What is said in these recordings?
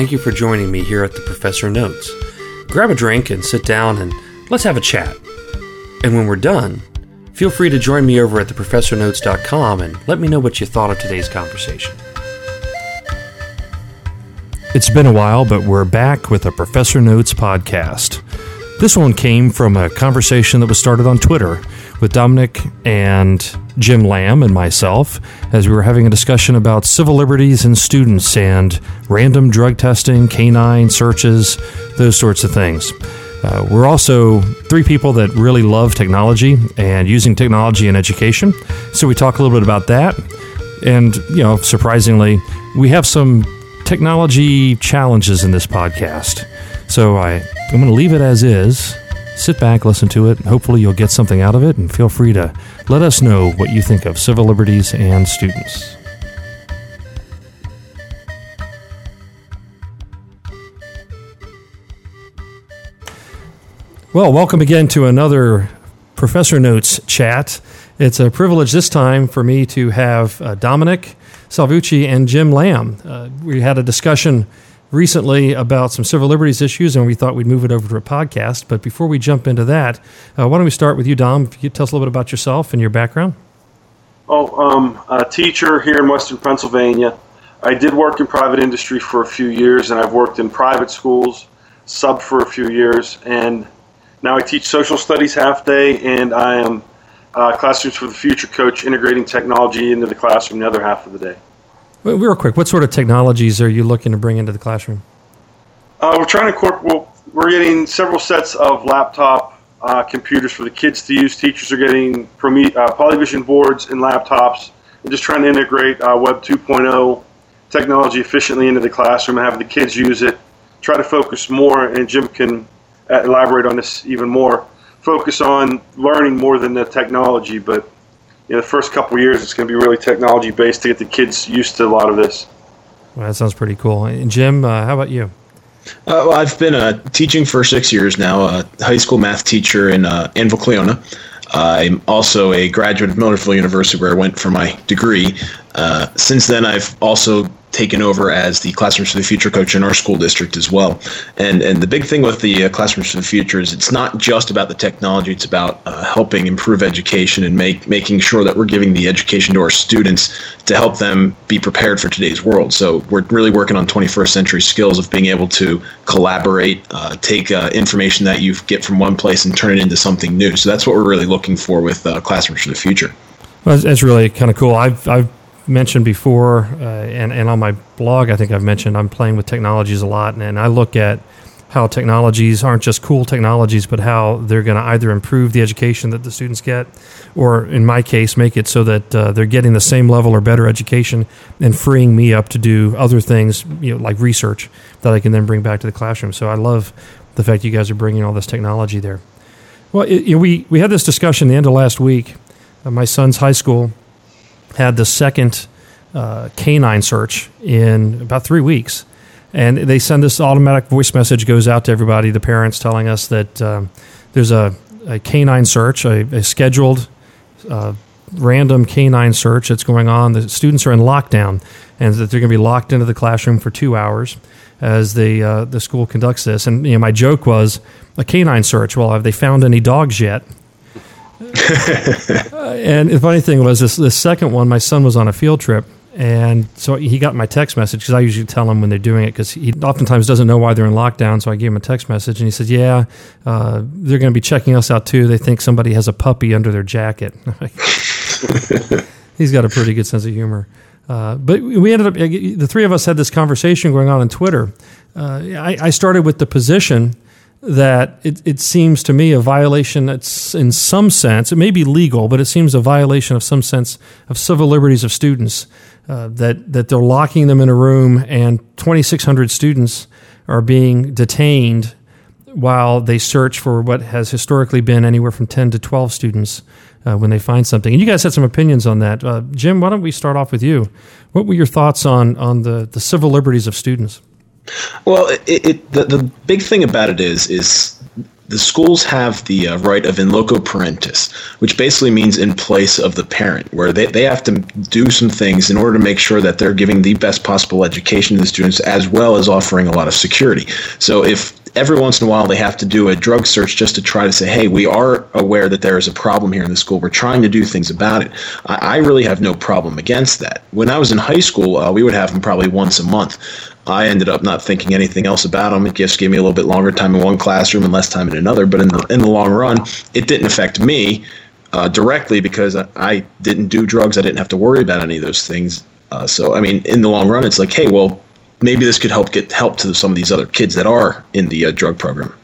thank you for joining me here at the Professor Notes. Grab a drink and sit down and let's have a chat. And when we're done, feel free to join me over at theprofessornotes.com and let me know what you thought of today's conversation. It's been a while, but we're back with a Professor Notes podcast. This one came from a conversation that was started on Twitter with Dominic and Jim Lamb and myself as we were having a discussion about civil liberties and students and random drug testing, canine searches, those sorts of things. Uh, we're also three people that really love technology and using technology in education. So we talk a little bit about that. And, you know, surprisingly, we have some technology challenges in this podcast. So I, I'm going to leave it as is. Sit back, listen to it. Hopefully, you'll get something out of it, and feel free to let us know what you think of civil liberties and students. Well, welcome again to another Professor Notes chat. It's a privilege this time for me to have uh, Dominic Salvucci and Jim Lamb. Uh, we had a discussion recently about some civil liberties issues, and we thought we'd move it over to a podcast. But before we jump into that, uh, why don't we start with you, Dom? If you tell us a little bit about yourself and your background. Oh, um, a teacher here in Western Pennsylvania. I did work in private industry for a few years, and I've worked in private schools, sub for a few years, and now I teach social studies half day, and I am uh, Classrooms for the Future coach, integrating technology into the classroom the other half of the day. Real quick, what sort of technologies are you looking to bring into the classroom? Uh, we're trying to incorporate. we're getting several sets of laptop uh, computers for the kids to use. Teachers are getting Prome- uh, Polyvision boards and laptops, and just trying to integrate uh, Web 2.0 technology efficiently into the classroom and have the kids use it. Try to focus more, and Jim can uh, elaborate on this even more. Focus on learning more than the technology, but you know, the first couple years, it's going to be really technology based to get the kids used to a lot of this. Well, that sounds pretty cool. And Jim, uh, how about you? Uh, well, I've been uh, teaching for six years now, a high school math teacher in uh, Annville, Cleona. I'm also a graduate of Millersville University, where I went for my degree. Uh, since then, I've also taken over as the Classrooms for the Future coach in our school district as well. And and the big thing with the uh, Classrooms for the Future is it's not just about the technology; it's about uh, helping improve education and make making sure that we're giving the education to our students to help them be prepared for today's world. So we're really working on 21st century skills of being able to collaborate, uh, take uh, information that you get from one place and turn it into something new. So that's what we're really looking for with uh, Classrooms for the Future. That's really kind of cool. I've I've mentioned before, uh, and, and on my blog, I think I've mentioned I'm playing with technologies a lot, and, and I look at how technologies aren't just cool technologies, but how they're going to either improve the education that the students get, or in my case, make it so that uh, they're getting the same level or better education and freeing me up to do other things, you know, like research that I can then bring back to the classroom. So I love the fact you guys are bringing all this technology there. Well, it, you know, we, we had this discussion the end of last week. Uh, my son's high school had the second uh, canine search in about three weeks. And they send this automatic voice message goes out to everybody, the parents, telling us that um, there's a, a, canine search, a, a scheduled uh, random canine search that's going on. The students are in lockdown, and that they're going to be locked into the classroom for two hours as the uh, the school conducts this. And you know, my joke was a canine search. Well, have they found any dogs yet? and the funny thing was this the second one, my son was on a field trip. And so he got my text message because I usually tell him when they're doing it because he oftentimes doesn't know why they're in lockdown. So I gave him a text message and he said, Yeah, uh, they're going to be checking us out too. They think somebody has a puppy under their jacket. He's got a pretty good sense of humor. Uh, but we ended up, the three of us had this conversation going on on Twitter. Uh, I, I started with the position that it, it seems to me a violation that's in some sense, it may be legal, but it seems a violation of some sense of civil liberties of students. Uh, that, that they're locking them in a room and 2,600 students are being detained while they search for what has historically been anywhere from 10 to 12 students uh, when they find something. And you guys had some opinions on that. Uh, Jim, why don't we start off with you? What were your thoughts on, on the, the civil liberties of students? Well, it, it, the, the big thing about it is is the schools have the uh, right of in loco parentis, which basically means in place of the parent, where they, they have to do some things in order to make sure that they're giving the best possible education to the students as well as offering a lot of security. So if every once in a while they have to do a drug search just to try to say, hey, we are aware that there is a problem here in the school. We're trying to do things about it. I, I really have no problem against that. When I was in high school, uh, we would have them probably once a month. I ended up not thinking anything else about them. It just gave me a little bit longer time in one classroom and less time in another. But in the in the long run, it didn't affect me uh, directly because I, I, didn't do drugs. I didn't have to worry about any of those things. Uh, so I mean, in the long run, it's like, hey, well, maybe this could help get help to some of these other kids that are in the uh, drug program.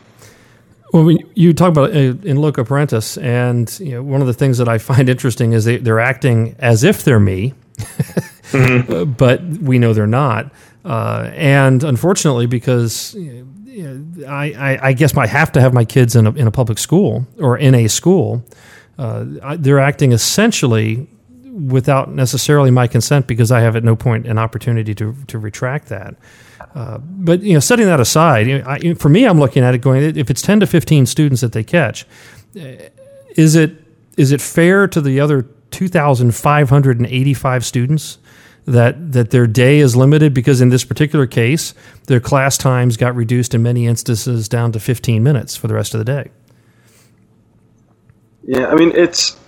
Well, when you talk about uh, in loco parentis, and you know, one of the things that I find interesting is they, they're acting as if they're me, mm-hmm. but we know they're not. Uh, and unfortunately, because I, I, I, guess I have to have my kids in a, in a public school or in a school, uh, they're acting essentially without necessarily my consent because I have at no point an opportunity to, to retract that. Uh, but you know, setting that aside, you know, I, for me, I'm looking at it going: if it's 10 to 15 students that they catch, is it is it fair to the other 2,585 students that that their day is limited because in this particular case, their class times got reduced in many instances down to 15 minutes for the rest of the day. Yeah, I mean it's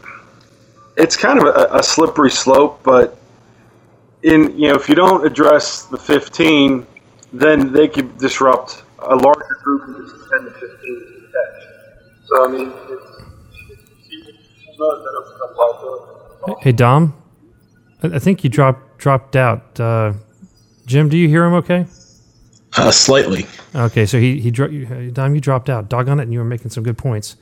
it's kind of a, a slippery slope, but in you know if you don't address the 15, then they could disrupt a larger group of 10 to 15 So I mean, it's, it's, Hey Dom, I think you dropped dropped out. Uh, Jim, do you hear him okay? Uh, slightly. Okay, so he he dro- Dom, you dropped out. Dog on it, and you were making some good points.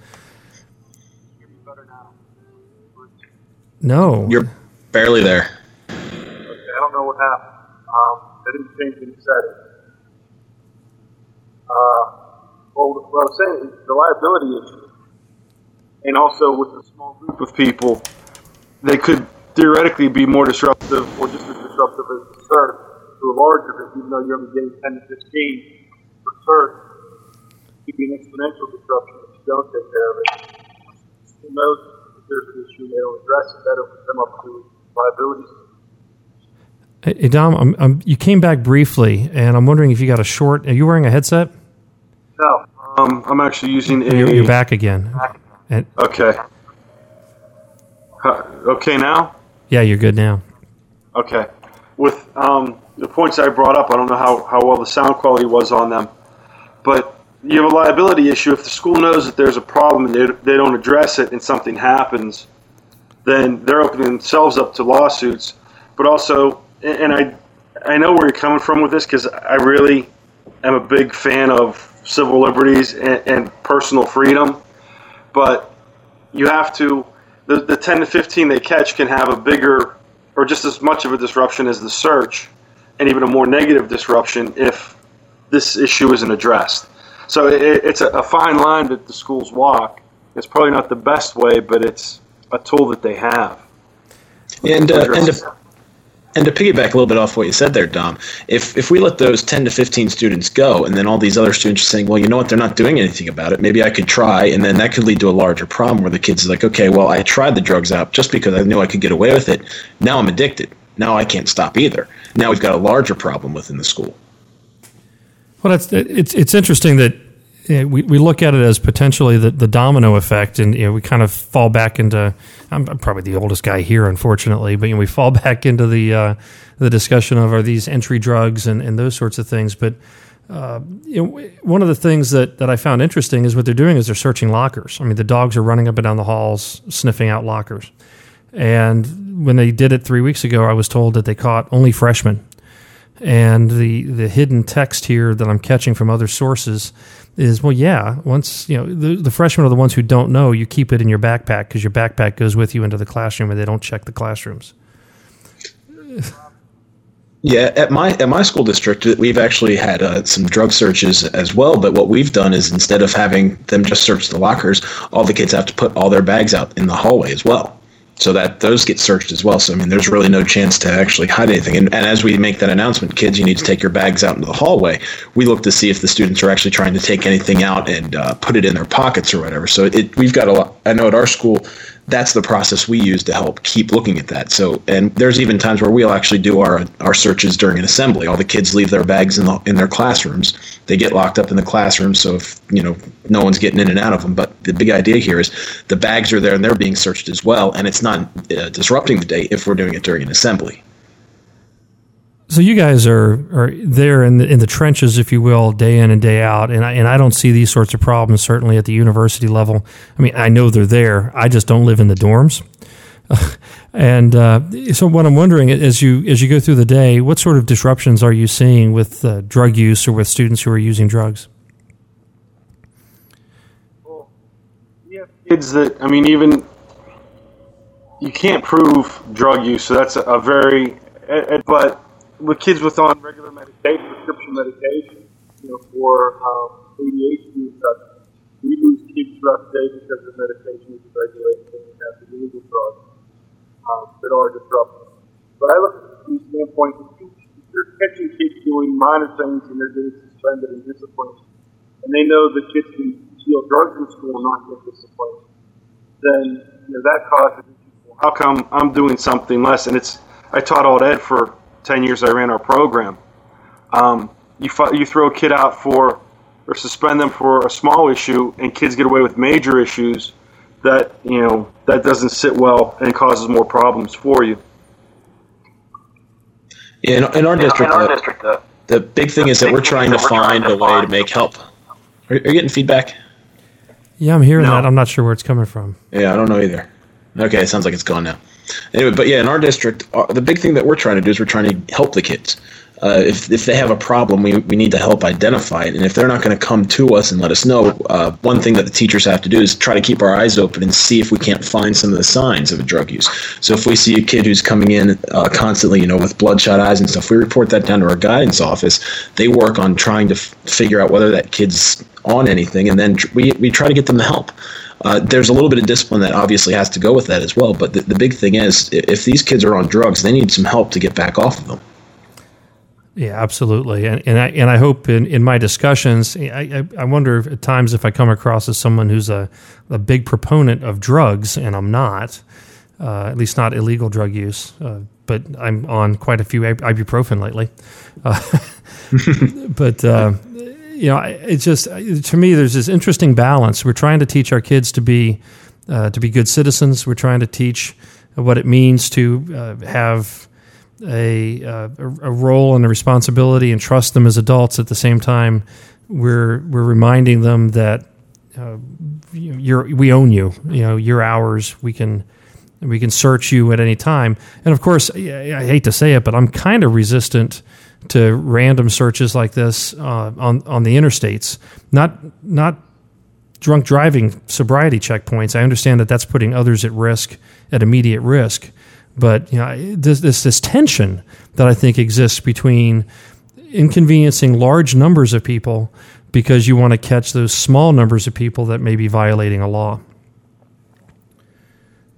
No, you're barely there. Okay, I don't know what happened. Um, I didn't change any settings. Uh, well, what I was saying the liability issue, and also with a small group of people, they could theoretically be more disruptive or just as disruptive as the CERT to a larger group, even though you're only getting 10 to 15 for CERT. It could be an exponential disruption if you don't take care of it. Who knows if there's an issue they don't address it, that opens come up to liabilities. Hey, Dom, I'm, I'm, you came back briefly, and I'm wondering if you got a short. Are you wearing a headset? No, um, I'm actually using a. You're, you're back again. And, okay. Uh, okay now? Yeah, you're good now. Okay. With um, the points I brought up, I don't know how, how well the sound quality was on them, but you have a liability issue. If the school knows that there's a problem and they, they don't address it and something happens, then they're opening themselves up to lawsuits. But also, and I, I know where you're coming from with this because I really am a big fan of civil liberties and, and personal freedom, but you have to the, the 10 to 15 they catch can have a bigger or just as much of a disruption as the search and even a more negative disruption if this issue isn't addressed. So it, it's a, a, fine line that the schools walk. It's probably not the best way, but it's a tool that they have. And, uh, and to, and to piggyback a little bit off what you said there, Dom, if if we let those ten to fifteen students go, and then all these other students are saying, well, you know what, they're not doing anything about it. Maybe I could try, and then that could lead to a larger problem where the kids are like, okay, well, I tried the drugs out just because I knew I could get away with it. Now I'm addicted. Now I can't stop either. Now we've got a larger problem within the school. Well, it's it's it's interesting that we, we look at it as potentially the, the domino effect, and you know, we kind of fall back into. I'm, I'm, probably the oldest guy here, unfortunately, but you know, we fall back into the uh, the discussion of are these entry drugs and, and those sorts of things. But uh, you know, one of the things that, that I found interesting is what they're doing is they're searching lockers. I mean, the dogs are running up and down the halls, sniffing out lockers. And when they did it three weeks ago, I was told that they caught only freshmen. And the, the hidden text here that I'm catching from other sources is well, yeah. Once you know the, the freshmen are the ones who don't know, you keep it in your backpack because your backpack goes with you into the classroom, and they don't check the classrooms. Yeah, at my at my school district, we've actually had uh, some drug searches as well. But what we've done is instead of having them just search the lockers, all the kids have to put all their bags out in the hallway as well. So that those get searched as well. So I mean, there's really no chance to actually hide anything. And, and as we make that announcement, kids, you need to take your bags out into the hallway. We look to see if the students are actually trying to take anything out and uh, put it in their pockets or whatever. So it, we've got a lot. I know at our school that's the process we use to help keep looking at that. So, and there's even times where we'll actually do our our searches during an assembly. All the kids leave their bags in the, in their classrooms. They get locked up in the classroom, so if you know no one's getting in and out of them. But the big idea here is the bags are there and they're being searched as well, and it's not uh, disrupting the day if we're doing it during an assembly. So you guys are are there in the in the trenches, if you will, day in and day out, and I, and I don't see these sorts of problems certainly at the university level. I mean, I know they're there. I just don't live in the dorms. and uh, so, what I'm wondering as you as you go through the day, what sort of disruptions are you seeing with uh, drug use or with students who are using drugs? Well, we have kids that I mean, even you can't prove drug use, so that's a, a very but with kids with on regular medication, prescription medication, you know, for um, ADHD and such, we lose kids throughout the day because of medication regulation and we have the illegal drugs um, that are disruptive. But I look at it from the standpoint, if you're catching kids doing minor things and they're getting suspended and disciplined, and they know the kids can steal drugs in school and not get disciplined, then you know, that causes how come I'm doing something less? And it's I taught alt ed for 10 years I ran our program. Um, you, you throw a kid out for or suspend them for a small issue and kids get away with major issues that you know that doesn't sit well and causes more problems for you. In, in our district, in our district uh, the big thing is that we're trying to find a way to make help. Are, are you getting feedback? Yeah i'm hearing no. that. I'm not sure where it's coming from. Yeah i don't know either. Okay it sounds like it's gone now Anyway, but yeah, in our district, uh, the big thing that we're trying to do is we're trying to help the kids. Uh, if, if they have a problem, we, we need to help identify it. And if they're not going to come to us and let us know, uh, one thing that the teachers have to do is try to keep our eyes open and see if we can't find some of the signs of a drug use. So if we see a kid who's coming in uh, constantly, you know, with bloodshot eyes and stuff, we report that down to our guidance office. They work on trying to f- figure out whether that kid's on anything, and then tr- we, we try to get them the help. Uh, there's a little bit of discipline that obviously has to go with that as well. But the, the big thing is, if these kids are on drugs, they need some help to get back off of them. Yeah, absolutely. And, and I, and I hope in, in my discussions, I, I wonder at times if I come across as someone who's a, a big proponent of drugs, and I'm not, uh, at least not illegal drug use, uh, but I'm on quite a few ibuprofen lately. Uh, but uh, you know, it's just to me, there's this interesting balance. We're trying to teach our kids to be uh, to be good citizens. We're trying to teach what it means to uh, have a, uh, a role and a responsibility and trust them as adults. At the same time, we're we're reminding them that uh, you're we own you. You know, your hours. We can we can search you at any time. And of course, I, I hate to say it, but I'm kind of resistant to random searches like this uh, on on the interstates. Not not drunk driving sobriety checkpoints. I understand that that's putting others at risk, at immediate risk. But you know, this this, this tension that I think exists between inconveniencing large numbers of people because you want to catch those small numbers of people that may be violating a law.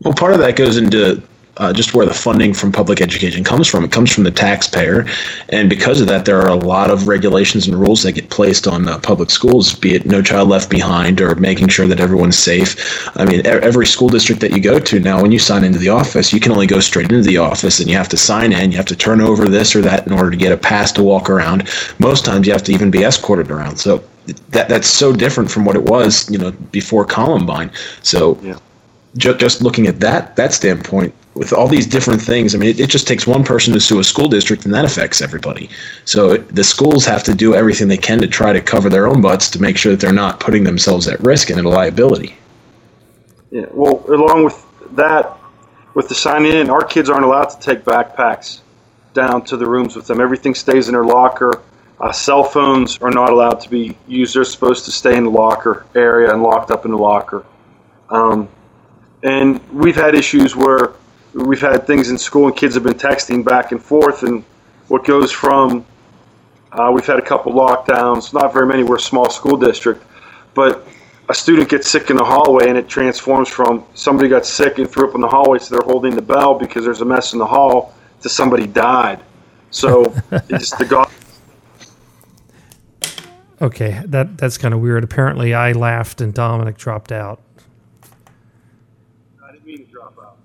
Well, part of that goes into uh, just where the funding from public education comes from. It comes from the taxpayer, and because of that, there are a lot of regulations and rules that get placed on uh, public schools, be it No Child Left Behind or making sure that everyone's safe. I mean, every school district that you go to now, when you sign into the office, you can only go straight into the office, and you have to sign in. You have to turn over this or that in order to get a pass to walk around. Most times, you have to even be escorted around. So that that's so different from what it was, you know, before Columbine. So. Yeah. Just, just looking at that that standpoint, with all these different things, I mean, it, it, just takes one person to sue a school district, and that affects everybody. So the schools have to do everything they can to try to cover their own butts to make sure that they're not putting themselves at risk and at a liability. Yeah, well, along with that, with the sign in, our kids aren't allowed to take backpacks down to the rooms with them. Everything stays in their locker. Uh, cell phones are not allowed to be used. They're supposed to stay in the locker area and locked up in the locker. Um, and we've had issues where we've had things in school and kids have been texting back and forth and what goes from uh, we've had a couple lockdowns not very many we're a small school district but a student gets sick in the hallway and it transforms from somebody got sick and threw up in the hallway, so they're holding the bell because there's a mess in the hall, to somebody died. So it's the God. Okay, that that's kind of weird. Apparently, I laughed and Dominic dropped out. I didn't mean to drop out.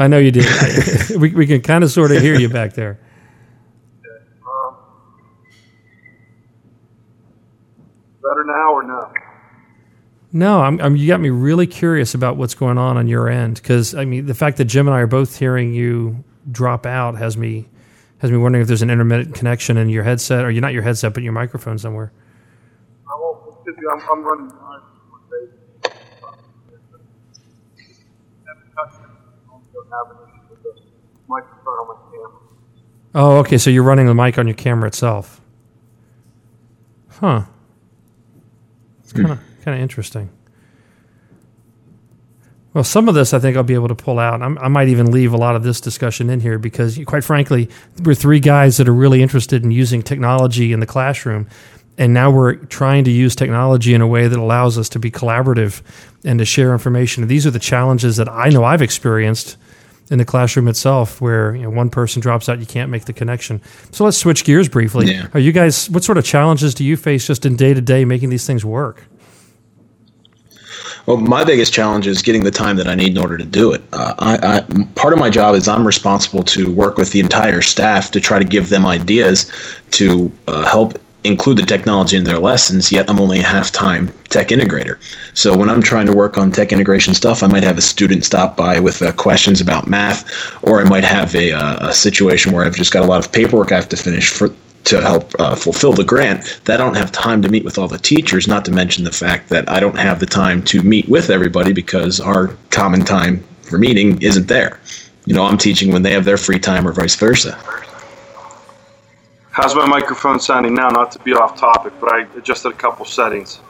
I know you did. I, we we can kind of sort of hear you back there. Um, better now or no? No, I'm, I'm, you got me really curious about what's going on on your end because I mean the fact that Jim and I are both hearing you drop out has me has me wondering if there's an intermittent connection in your headset or you're not your headset but your microphone somewhere. I won't. I'm, I'm running. Oh, okay. So you're running the mic on your camera itself. Huh. It's kind of kind of interesting. Well, some of this I think I'll be able to pull out. I'm, i might even leave a lot of this discussion in here because, quite frankly, we're three guys that are really interested in using technology in the classroom. And now we're trying to use technology in a way that allows us to be collaborative and to share information. These are the challenges that I know I've experienced in the classroom itself where you know, one person drops out, you can't make the connection. So let's switch gears briefly. Yeah. Are you guys, what sort of challenges do you face just in day to day making these things work? Well, my biggest challenge is getting the time that I need in order to do it. Uh, I, I, part of my job is I'm responsible to work with the entire staff to try to give them ideas to uh, help include the technology in their lessons, yet I'm only a half time tech integrator. So when I'm trying to work on tech integration stuff, I might have a student stop by with uh, questions about math, or I might have a, uh, a situation where I've just got a lot of paperwork I have to finish for to help uh, fulfill the grant that I don't have time to meet with all the teachers, not to mention the fact that I don't have the time to meet with everybody because our common time for meeting isn't there. You know, I'm teaching when they have their free time or vice versa. How's my microphone sounding now? Not to be off topic, but I adjusted a couple settings.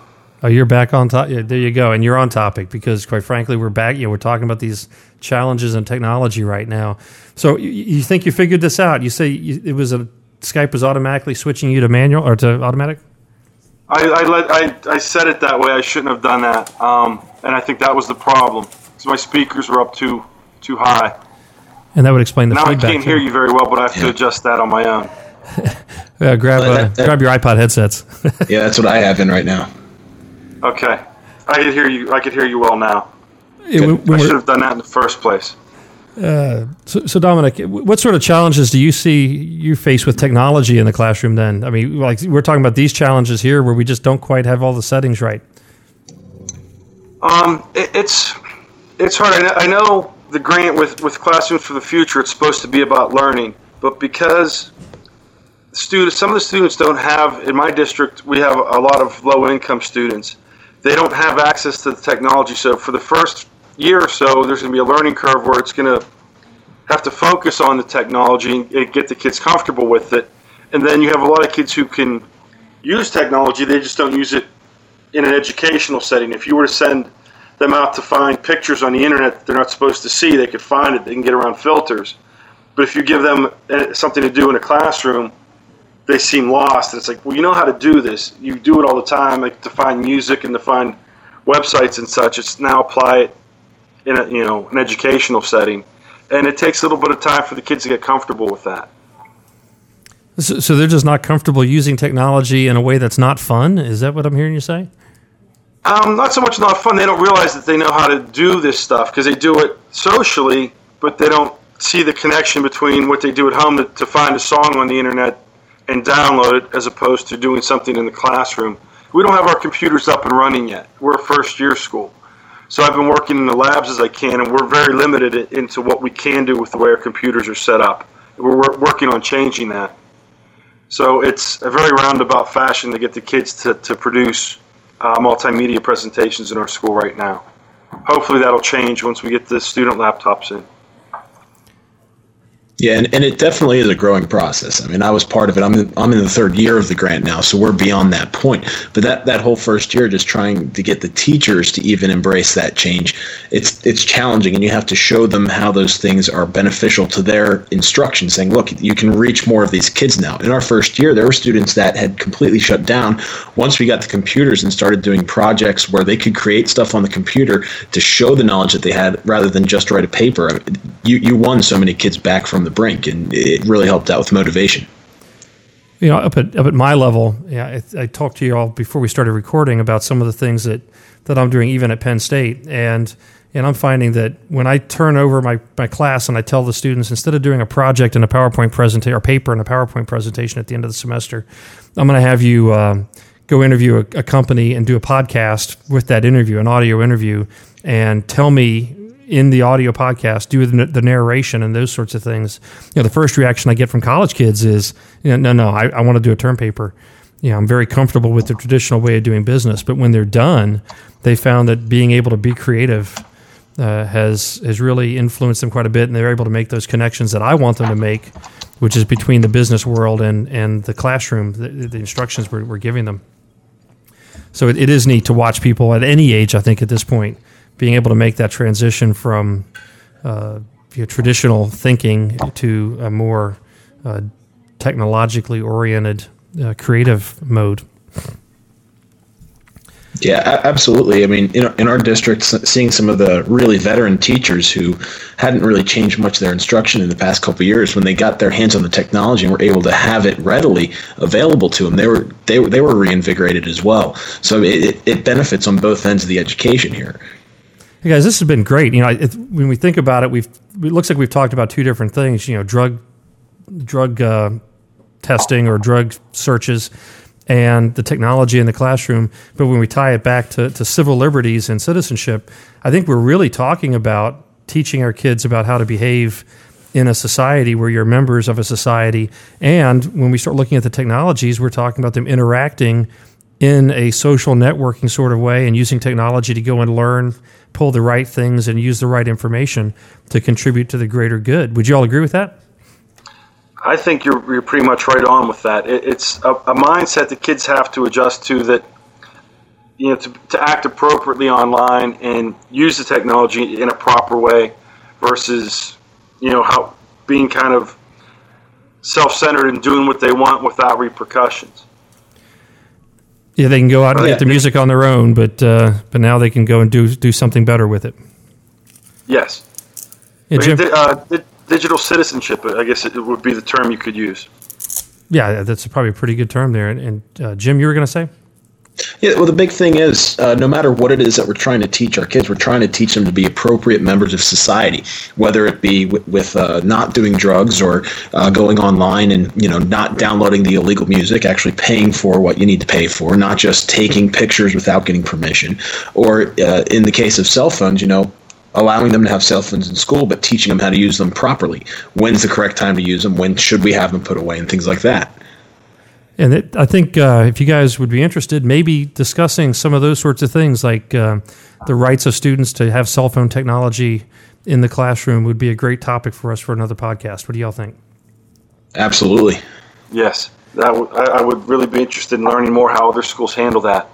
Oh, you're back on top. Yeah, there you go, and you're on topic because, quite frankly, we're back. You know, we're talking about these challenges in technology right now. So, you, you think you figured this out? You say you, it was a Skype was automatically switching you to manual or to automatic? I I, let, I, I said it that way. I shouldn't have done that, um, and I think that was the problem because my speakers were up too too high. And that would explain the now feedback. I can't hear you very well, but I have yeah. to adjust that on my own. yeah, grab uh, that, that, grab your iPod headsets. yeah, that's what I have in right now. Okay, I could hear you. I could hear you well now. Yeah, we, I should have done that in the first place. Uh, so, so, Dominic, what sort of challenges do you see you face with technology in the classroom? Then, I mean, like we're talking about these challenges here, where we just don't quite have all the settings right. Um, it, it's it's hard. I know the grant with with Classrooms for the Future. It's supposed to be about learning, but because students, some of the students don't have in my district, we have a lot of low income students. They don't have access to the technology. So for the first year or so, there's going to be a learning curve where it's going to have to focus on the technology and get the kids comfortable with it. And then you have a lot of kids who can use technology, they just don't use it in an educational setting. If you were to send them out to find pictures on the internet they're not supposed to see, they could find it, they can get around filters. But if you give them uh, something to do in a classroom, they seem lost. And it's like, well, you know how to do this. You do it all the time, like to find music and to find websites and such. It's now apply it in a you know an educational setting, and it takes a little bit of time for the kids to get comfortable with that. So, so they're just not comfortable using technology in a way that's not fun. Is that what I'm hearing you say? Um, not so much not fun. They don't realize that they know how to do this stuff because they do it socially, but they don't see the connection between what they do at home to, to find a song on the internet and download it as opposed to doing something in the classroom. We don't have our computers up and running yet. We're a first year school. So I've been working in the labs as I can, and we're very limited into what we can do with the way our computers are set up. We're working on changing that. So it's a very roundabout fashion to get the kids to, to produce uh, multimedia presentations in our school right now. Hopefully that'll change once we get the student laptops in. Yeah, and, and it definitely is a growing process. I mean, I was part of it. I'm in, I'm in the third year of the grant now, so we're beyond that point. But that, that whole first year, just trying to get the teachers to even embrace that change, it's it's challenging, and you have to show them how those things are beneficial to their instruction. Saying, look, you can reach more of these kids now. In our first year, there were students that had completely shut down. Once we got the computers and started doing projects where they could create stuff on the computer to show the knowledge that they had, rather than just write a paper, you you won so many kids back from the the brink, and it really helped out with motivation. You know, up at up at my level, yeah, I, I talked to you all before we started recording about some of the things that that I'm doing even at Penn State, and and I'm finding that when I turn over my, my class and I tell the students instead of doing a project and a PowerPoint presentation or paper and a PowerPoint presentation at the end of the semester, I'm going to have you um, go interview a, a, company and do a podcast with that interview, an audio interview, and tell me in the audio podcast, do the, the, narration and those sorts of things. You know, the first reaction I get from college kids is, you know, no, no, I, I want to do a term paper. You know, I'm very comfortable with the traditional way of doing business. But when they're done, they found that being able to be creative uh, has has really influenced them quite a bit, and they're able to make those connections that I want them to make, which is between the business world and and the classroom, the, the instructions we're, we're giving them. So it, it is neat to watch people at any age. I think at this point being able to make that transition from uh, traditional thinking to a more uh, technologically oriented uh, creative mode. Yeah, absolutely. I mean, in, in our district, seeing some of the really veteran teachers who hadn't really changed much their instruction in the past couple years, when they got their hands on the technology and were able to have it readily available to them, they were they, were, they were reinvigorated as well. So it, it benefits on both ends of the education here. Hey guys, this has been great. You know, it, when we think about it, we've it looks like we've talked about two different things. You know, drug drug uh, testing or drug searches, and the technology in the classroom. But when we tie it back to, to civil liberties and citizenship, I think we're really talking about teaching our kids about how to behave in a society where you're members of a society. And when we start looking at the technologies, we're talking about them interacting in a social networking sort of way and using technology to go and learn pull the right things and use the right information to contribute to the greater good. Would you all agree with that? I think you're, you're pretty much right on with that. It, it's a, a, mindset that kids have to adjust to that, you know, to, to act appropriately online and use the technology in a proper way versus, you know, how being kind of self-centered and doing what they want without repercussions. Yeah, they can go out and get the music on their own, but uh, but now they can go and do do something better with it. Yes. Yeah, Jim, uh, digital citizenship, I guess it would be the term you could use. Yeah, that's probably a pretty good term there. And, and uh, Jim, you were going to say? Yeah, well, the big thing is uh, no matter what it is that we're trying to teach our kids, we're trying to teach them to be appropriate members of society, whether it be with, with uh, not doing drugs or uh, going online and you know not downloading the illegal music, actually paying for what you need to pay for, not just taking pictures without getting permission, or uh, in the case of cell phones, you know, allowing them to have cell phones in school, but teaching them how to use them properly. When's the correct time to use them? When should we have them put away, and things like that. And it, I think uh, if you guys would be interested, maybe discussing some of those sorts of things, like uh, the rights of students to have cell phone technology in the classroom, would be a great topic for us for another podcast. What do y'all think? Absolutely. Yes, that w- I would really be interested in learning more how other schools handle that.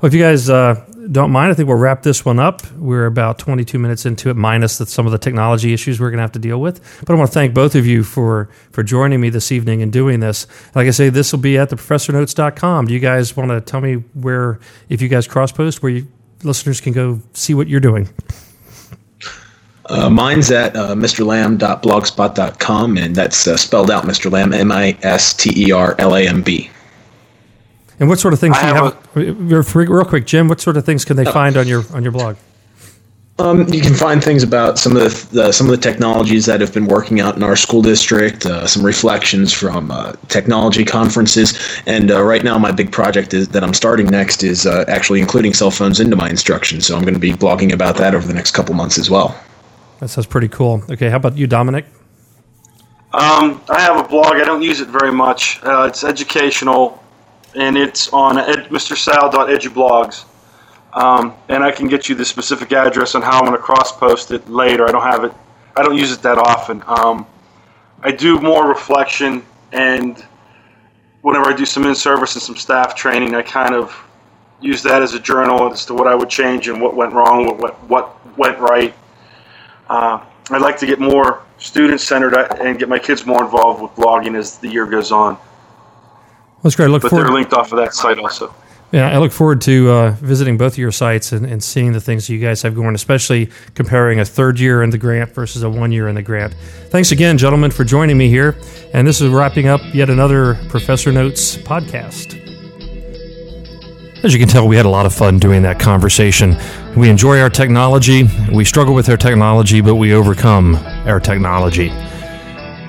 Well, if you guys uh, don't mind, I think we'll wrap this one up. We're about 22 minutes into it, minus the, some of the technology issues we're going to have to deal with. But I want to thank both of you for for joining me this evening and doing this. Like I say, this will be at theprofessornotes.com. Do you guys want to tell me where, if you guys cross post, where you, listeners can go see what you're doing? Uh, mine's at uh, mrlamb.blogspot.com, and that's uh, spelled out Mr. Lamb, M I S T E R L A M B. And what sort of things I do you have? A, real quick, Jim. What sort of things can they find on your on your blog? Um, you can find things about some of the, the, some of the technologies that have been working out in our school district, uh, some reflections from uh, technology conferences, and uh, right now my big project is that I'm starting next is uh, actually including cell phones into my instruction. So I'm going to be blogging about that over the next couple months as well. That sounds pretty cool. Okay, how about you, Dominic? Um, I have a blog. I don't use it very much. Uh, it's educational and it's on ed, mrsal.edublogs. Um, and I can get you the specific address on how I'm going to cross post it later. I don't have it. I don't use it that often. Um, I do more reflection, and whenever I do some in service and some staff training, I kind of use that as a journal as to what I would change and what went wrong, what what, what went right. Uh, I'd like to get more student centered and get my kids more involved with blogging as the year goes on. That's great. I look but forward. they're linked off of that site also. Yeah, I look forward to uh, visiting both of your sites and, and seeing the things you guys have going, especially comparing a third year in the grant versus a one year in the grant. Thanks again, gentlemen, for joining me here. And this is wrapping up yet another Professor Notes podcast. As you can tell, we had a lot of fun doing that conversation. We enjoy our technology, we struggle with our technology, but we overcome our technology.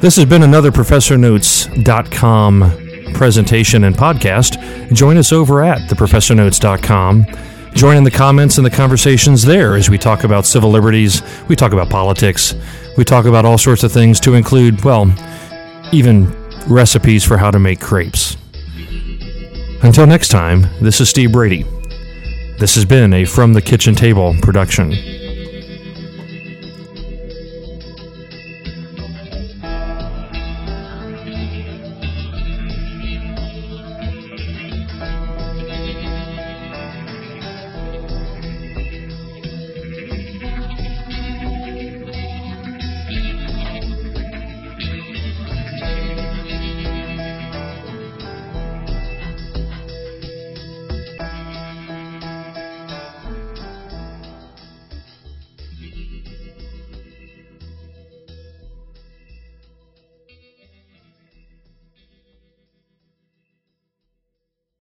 This has been another ProfessorNotes.com presentation and podcast, join us over at theprofessornotes.com. Join in the comments and the conversations there as we talk about civil liberties, we talk about politics, we talk about all sorts of things to include, well, even recipes for how to make crepes. Until next time, this is Steve Brady. This has been a From the Kitchen Table production.